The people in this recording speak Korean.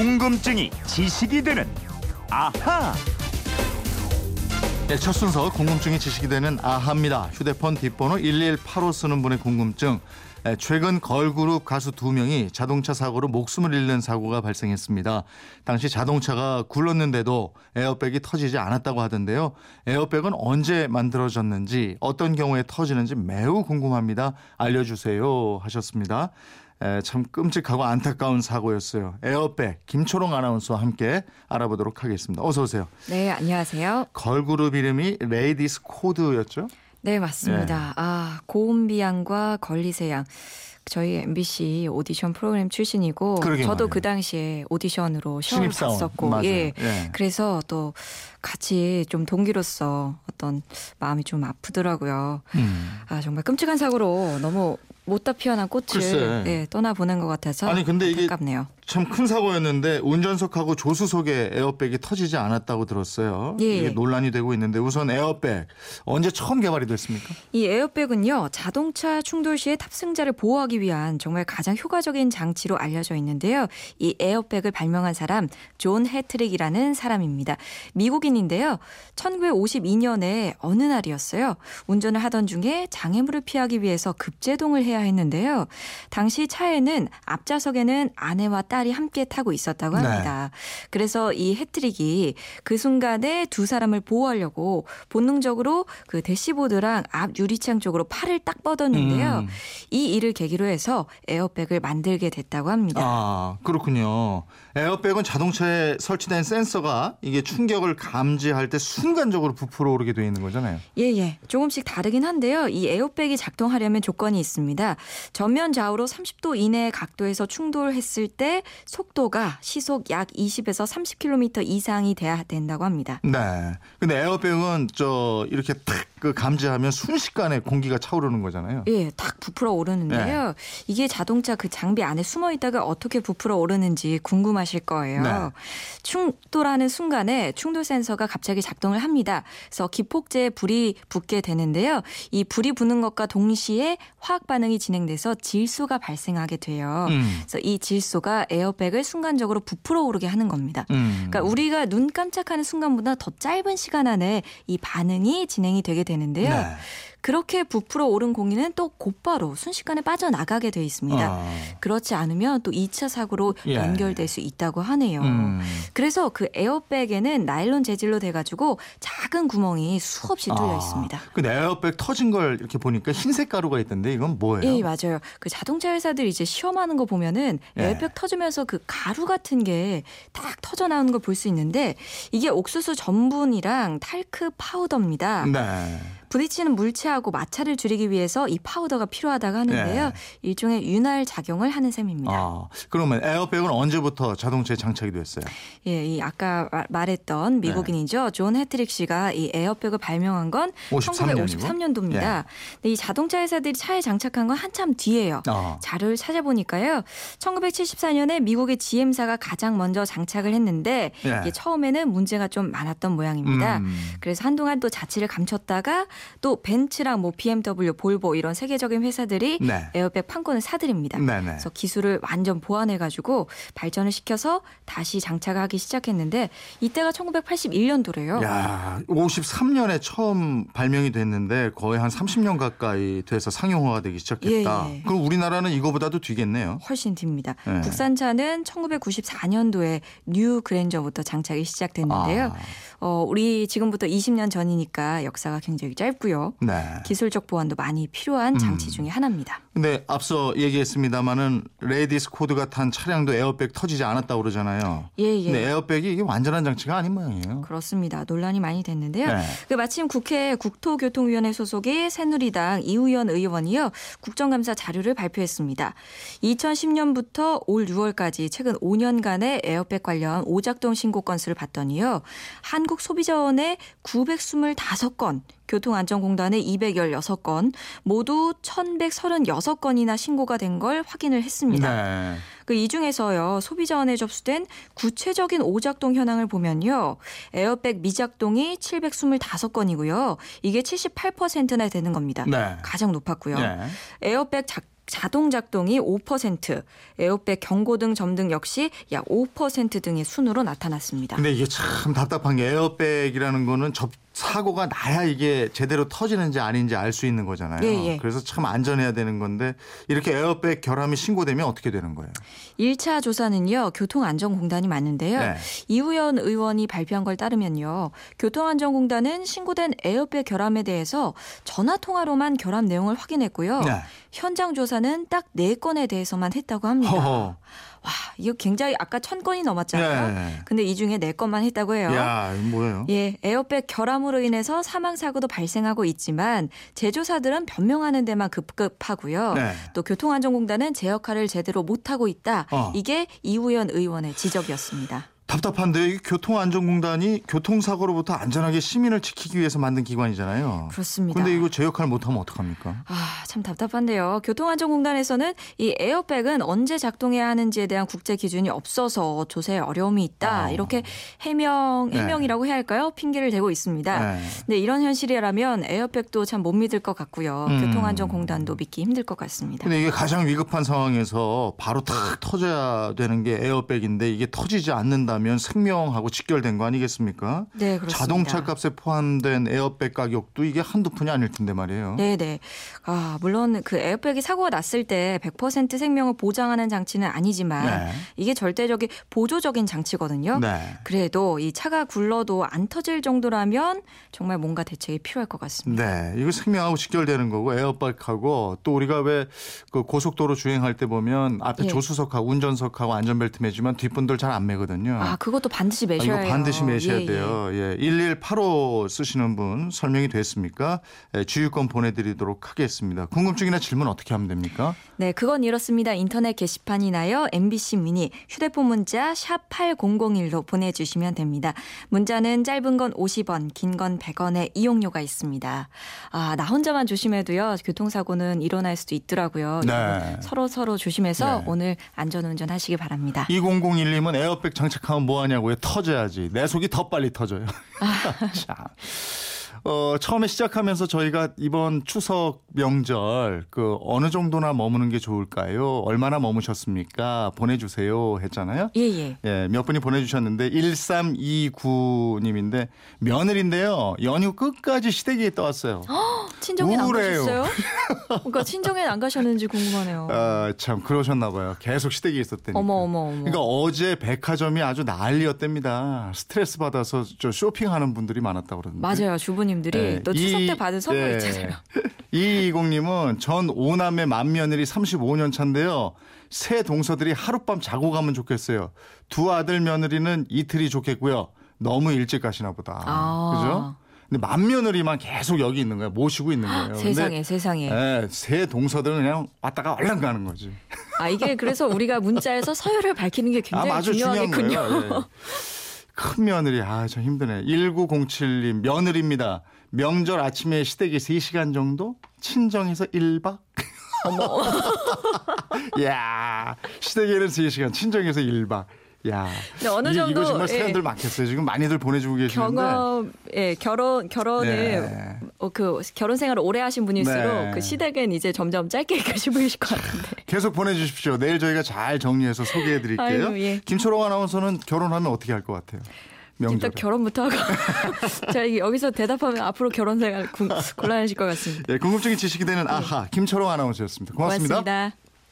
궁금증이 지식이 되는 아하. 네, 첫 순서 궁금증이 지식이 되는 아하입니다. 휴대폰 뒷번호 1185 쓰는 분의 궁금증. 네, 최근 걸그룹 가수 두 명이 자동차 사고로 목숨을 잃는 사고가 발생했습니다. 당시 자동차가 굴렀는데도 에어백이 터지지 않았다고 하던데요. 에어백은 언제 만들어졌는지 어떤 경우에 터지는지 매우 궁금합니다. 알려주세요 하셨습니다. 에, 참 끔찍하고 안타까운 사고였어요. 에어백 김초롱 아나운서와 함께 알아보도록 하겠습니다. 어서 오세요. 네, 안녕하세요. 걸그룹 이름이 레이디스 코드였죠? 네, 맞습니다. 네. 아, 고은비 양과 권리세 양. 저희 MBC 오디션 프로그램 출신이고 저도 말이에요. 그 당시에 오디션으로 시험을 신입사원. 봤었고. 예. 예. 그래서 또 같이 좀 동기로서 어떤 마음이 좀 아프더라고요. 음. 아, 정말 끔찍한 사고로 너무 못다 피어난 꽃을. 예, 떠나보낸 것 같아서 아니, 근데 이게 안타깝네요. 참 큰 사고였는데 운전석하고 조수석에 에어백이 터지지 않았다고 들었어요. 예. 이게 논란이 되고 있는데 우선 에어백 언제 처음 개발이 됐습니까? 이 에어백은요 자동차 충돌 시에 탑승자를 보호하기 위한 정말 가장 효과적인 장치로 알려져 있는데요. 이 에어백을 발명한 사람 존 해트릭이라는 사람입니다. 미국인인데요. 1952년에 어느 날이었어요. 운전을 하던 중에 장애물을 피하기 위해서 급제동을 해야 했는데요. 당시 차에는 앞좌석에는 아내와 딸이 함께 타고 있었다고 네. 합니다. 그래서 이 해트릭이 그 순간에 두 사람을 보호하려고 본능적으로 그 대시보드랑 앞 유리창 쪽으로 팔을 딱 뻗었는데요. 음. 이 일을 계기로 해서 에어백을 만들게 됐다고 합니다. 아 그렇군요. 에어백은 자동차에 설치된 센서가 이게 충격을 감지할 때 순간적으로 부풀어 오르게 돼 있는 거잖아요. 예, 예. 조금씩 다르긴 한데요. 이 에어백이 작동하려면 조건이 있습니다. 전면 좌우로 30도 이내의 각도에서 충돌했을 때 속도가 시속 약 20에서 30km 이상이 돼야 된다고 합니다. 네. 근데 에어백은 저 이렇게 탁 그 감지하면 순식간에 공기가 차오르는 거잖아요. 예, 탁 부풀어 오르는데요. 네. 이게 자동차 그 장비 안에 숨어 있다가 어떻게 부풀어 오르는지 궁금하실 거예요. 네. 충돌하는 순간에 충돌 센서가 갑자기 작동을 합니다. 그래서 기폭제에 불이 붙게 되는데요. 이 불이 붙는 것과 동시에 화학 반응이 진행돼서 질소가 발생하게 돼요. 음. 그래서 이 질소가 에어백을 순간적으로 부풀어 오르게 하는 겁니다. 음. 그러니까 우리가 눈 깜짝하는 순간보다 더 짧은 시간 안에 이 반응이 진행이 되게 되는데요. 네. 그렇게 부풀어 오른 공기는 또 곧바로 순식간에 빠져나가게 돼 있습니다. 아. 그렇지 않으면 또 2차 사고로 예. 연결될 수 있다고 하네요. 음. 그래서 그 에어백에는 나일론 재질로 돼가지고 작은 구멍이 수없이 뚫려 아. 있습니다. 근데 에어백 터진 걸 이렇게 보니까 흰색 가루가 있던데 이건 뭐예요? 예, 맞아요. 그 자동차 회사들 이제 시험하는 거 보면은 예. 에어백 터지면서 그 가루 같은 게 딱 터져 나오는 걸 볼 수 있는데 이게 옥수수 전분이랑 탈크 파우더입니다. 네. 부딪히는 물체하고 마찰을 줄이기 위해서 이 파우더가 필요하다고 하는데요. 예. 일종의 윤활 작용을 하는 셈입니다. 아, 그러면 에어백은 언제부터 자동차에 장착이 됐어요? 예, 이 아까 마- 말했던 미국인이죠. 네. 존 해트릭 씨가 이 에어백을 발명한 건53 년이고? 1953년도입니다. 근데 이 자동차 회사들이 차에 장착한 건 한참 뒤에요. 아. 자료를 찾아보니까요. 1974년에 미국의 GM사가 가장 먼저 장착을 했는데 예. 처음에는 문제가 좀 많았던 모양입니다. 음. 그래서 한동안 또 자취를 감췄다가 또 벤츠랑 뭐 BMW, 볼보 이런 세계적인 회사들이 네. 에어백 판권을 사들입니다. 네네. 그래서 기술을 완전 보완해 가지고 발전을 시켜서 다시 장착을 하기 시작했는데 이때가 1981년도래요. 야, 53년에 처음 발명이 됐는데 거의 한 30년 가까이 돼서 상용화가 되기 시작했다. 예, 예. 그럼 우리나라는 이거보다도 뒤겠네요. 훨씬 뒤입니다. 네. 국산차는 1994년도에 뉴 그랜저부터 장착이 시작됐는데요. 아. 어, 우리 지금부터 20년 전이니까 역사가 굉장히 짧 고요. 네. 기술적 보완도 많이 필요한 장치 음. 중에 하나입니다. 근데 앞서 얘기했습니다마는 레이디스 코드가 탄 차량도 에어백 터지지 않았다고 그러잖아요. 예, 예. 근데 에어백이 이게 완전한 장치가 아닌 모양이에요. 그렇습니다. 논란이 많이 됐는데요. 네. 그 마침 국회 국토교통위원회 소속의 새누리당 이우현 의원이요 국정감사 자료를 발표했습니다. 2010년부터 올 6월까지 최근 5년간의 에어백 관련 오작동 신고 건수를 봤더니요 한국 소비자원의 925건, 교통안전공단의 216건, 모두 1,136건이나 신고가 된 걸 확인을 했습니다. 네. 그이 중에서요 소비자원에 접수된 구체적인 오작동 현황을 보면요 에어백 미작동이 725건이고요 이게 78%나 되는 겁니다. 네. 가장 높았고요. 네. 에어백 작 자동 작동이 5%, 에어백 경고등 점등 역시 약 5% 등의 순으로 나타났습니다. 근데 이게 참 답답한 게 에어백이라는 거는 접 사고가 나야 이게 제대로 터지는지 아닌지 알 수 있는 거잖아요. 예, 예. 그래서 참 안전해야 되는 건데 이렇게 에어백 결함이 신고되면 어떻게 되는 거예요? 1차 조사는요, 교통안전공단이 맡는데요. 네. 이우현 의원이 발표한 걸 따르면요, 교통안전공단은 신고된 에어백 결함에 대해서 전화 통화로만 결함 내용을 확인했고요. 네. 현장 조사는 딱 4건에 대해서만 했다고 합니다. 허허. 와, 이거 굉장히 아까 천 건이 넘었잖아요. 네. 근데 이 중에 4건만 했다고 해요. 야, 뭐예요? 예, 에어백 결함으로 인해서 사망 사고도 발생하고 있지만 제조사들은 변명하는 데만 급급하고요. 네. 또 교통안전공단은 제 역할을 제대로 못 하고 있다. 어. 이게 이우연 의원의 지적이었습니다. 답답한데 이 교통안전공단이 교통사고로부터 안전하게 시민을 지키기 위해서 만든 기관이잖아요. 그렇습니다. 근데 이거 제 역할 못하면 어떡합니까? 아, 참 답답한데요. 교통안전공단에서는 이 에어백은 언제 작동해야 하는지에 대한 국제 기준이 없어서 조사에 어려움이 있다. 어. 이렇게 해명, 네. 해명이라고 해야 할까요? 핑계를 대고 있습니다. 네. 근데 이런 현실이라면 에어백도 참 못 믿을 것 같고요. 음. 교통안전공단도 믿기 힘들 것 같습니다. 근데 이게 가장 위급한 상황에서 바로 탁 터져야 되는 게 에어백인데 이게 터지지 않는다면 생명하고 직결된 거 아니겠습니까? 네, 그렇습니다. 자동차 값에 포함된 에어백 가격도 이게 한두 푼이 아닐 텐데 말이에요. 네 네. 아, 물론 그 에어백이 사고가 났을 때 100% 생명을 보장하는 장치는 아니지만 네. 이게 절대적인 보조적인 장치거든요. 네. 그래도 이 차가 굴러도 안 터질 정도라면 정말 뭔가 대책이 필요할 것 같습니다. 네, 이거 생명하고 직결되는 거고 에어백하고 또 우리가 왜 그 고속도로 주행할 때 보면 앞에 예. 조수석하고 운전석하고 안전벨트 매주면 뒷분들 잘 안 매거든요. 아, 그것도 반드시 아, 매셔야 이거 해요. 반드시 매셔야 예, 예. 돼요. 예. 1185 쓰시는 분 설명이 됐습니까? 예, 주유권 보내 드리도록 하겠습니다. 궁금증이나 질문 어떻게 하면 됩니까? 네, 그건 이렇습니다. 인터넷 게시판이나요. MBC 미니 휴대폰 문자 샵 8001로 보내 주시면 됩니다. 문자는 짧은 건 50원, 긴 건 100원의 이용료가 있습니다. 아, 나 혼자만 조심해도요. 교통사고는 일어날 수도 있더라고요. 네. 서로 서로 조심해서 네. 오늘 안전운전 하시기 바랍니다. 2001님은 에어백 장착하면 뭐 하냐고요? 터져야지. 내 속이 더 빨리 터져요. 참. 어, 처음에 시작하면서 저희가 이번 추석 명절 그 어느 정도나 머무는 게 좋을까요? 얼마나 머무셨습니까? 보내주세요 했잖아요. 예, 예. 예, 몇 분이 보내주셨는데 1329님인데 며느리인데요. 연휴 끝까지 시댁에 떠왔어요. 친정엔 안. 가셨어요? 그러니까 친정엔 안 가셨는지 궁금하네요. 아, 참 그러셨나 봐요. 계속 시댁에 있었다니까. 어머, 어머, 어머. 그러니까 어제 백화점이 아주 난리였답니다. 스트레스 받아서 저 쇼핑하는 분들이 많았다고 그러는데. 맞아요. 주부님 들이 예, 또 추석 이- 때 받은 선물 예. 있잖아요. 이이공님은 전 오남매 맏며느리 35년 차인데요. 새 동서들이 하룻밤 자고 가면 좋겠어요. 두 아들 며느리는 이틀이 좋겠고요. 너무 일찍 가시나 보다. 아. 그죠? 근데 맏며느리만 계속 여기 있는 거예요. 모시고 있는 거예요. 세상에, 세상에. 예, 새 동서들은 그냥 왔다가 얼른 가는 거지. 아, 이게 그래서 우리가 문자에서 서열을 밝히는 게 아, 굉장히 맞아. 중요한 중요하겠군요. 큰 며느리, 아, 참 힘드네. 1907님, 며느리입니다. 명절 아침에 시댁에 3시간 정도? 친정에서 1박? 어머. 야 시댁에는 3시간, 친정에서 1박. 야. 근데 어느 이- 정도, 이거 정말 예. 사연들 많겠어요. 지금 많이들 보내주고 계시는데. 경험, 예, 결혼, 결혼을, 네. 어, 그, 결혼 생활을 오래 하신 분일수록 네. 그 시댁은 이제 점점 짧게 가시 보이실 것 같은데. 계속 보내주십시오. 내일 저희가 잘 정리해서 소개해드릴게요. 예. 김초롱 아나운서는 결혼하면 어떻게 할 것 같아요? 명절에. 일단 결혼부터 하고. 자, 여기서 대답하면 앞으로 결혼 생활 곤- 곤란하실 것 같습니다. 예, 궁금증이 지식이 되는 아하 김초롱 아나운서였습니다. 고맙습니다. 고맙습니다.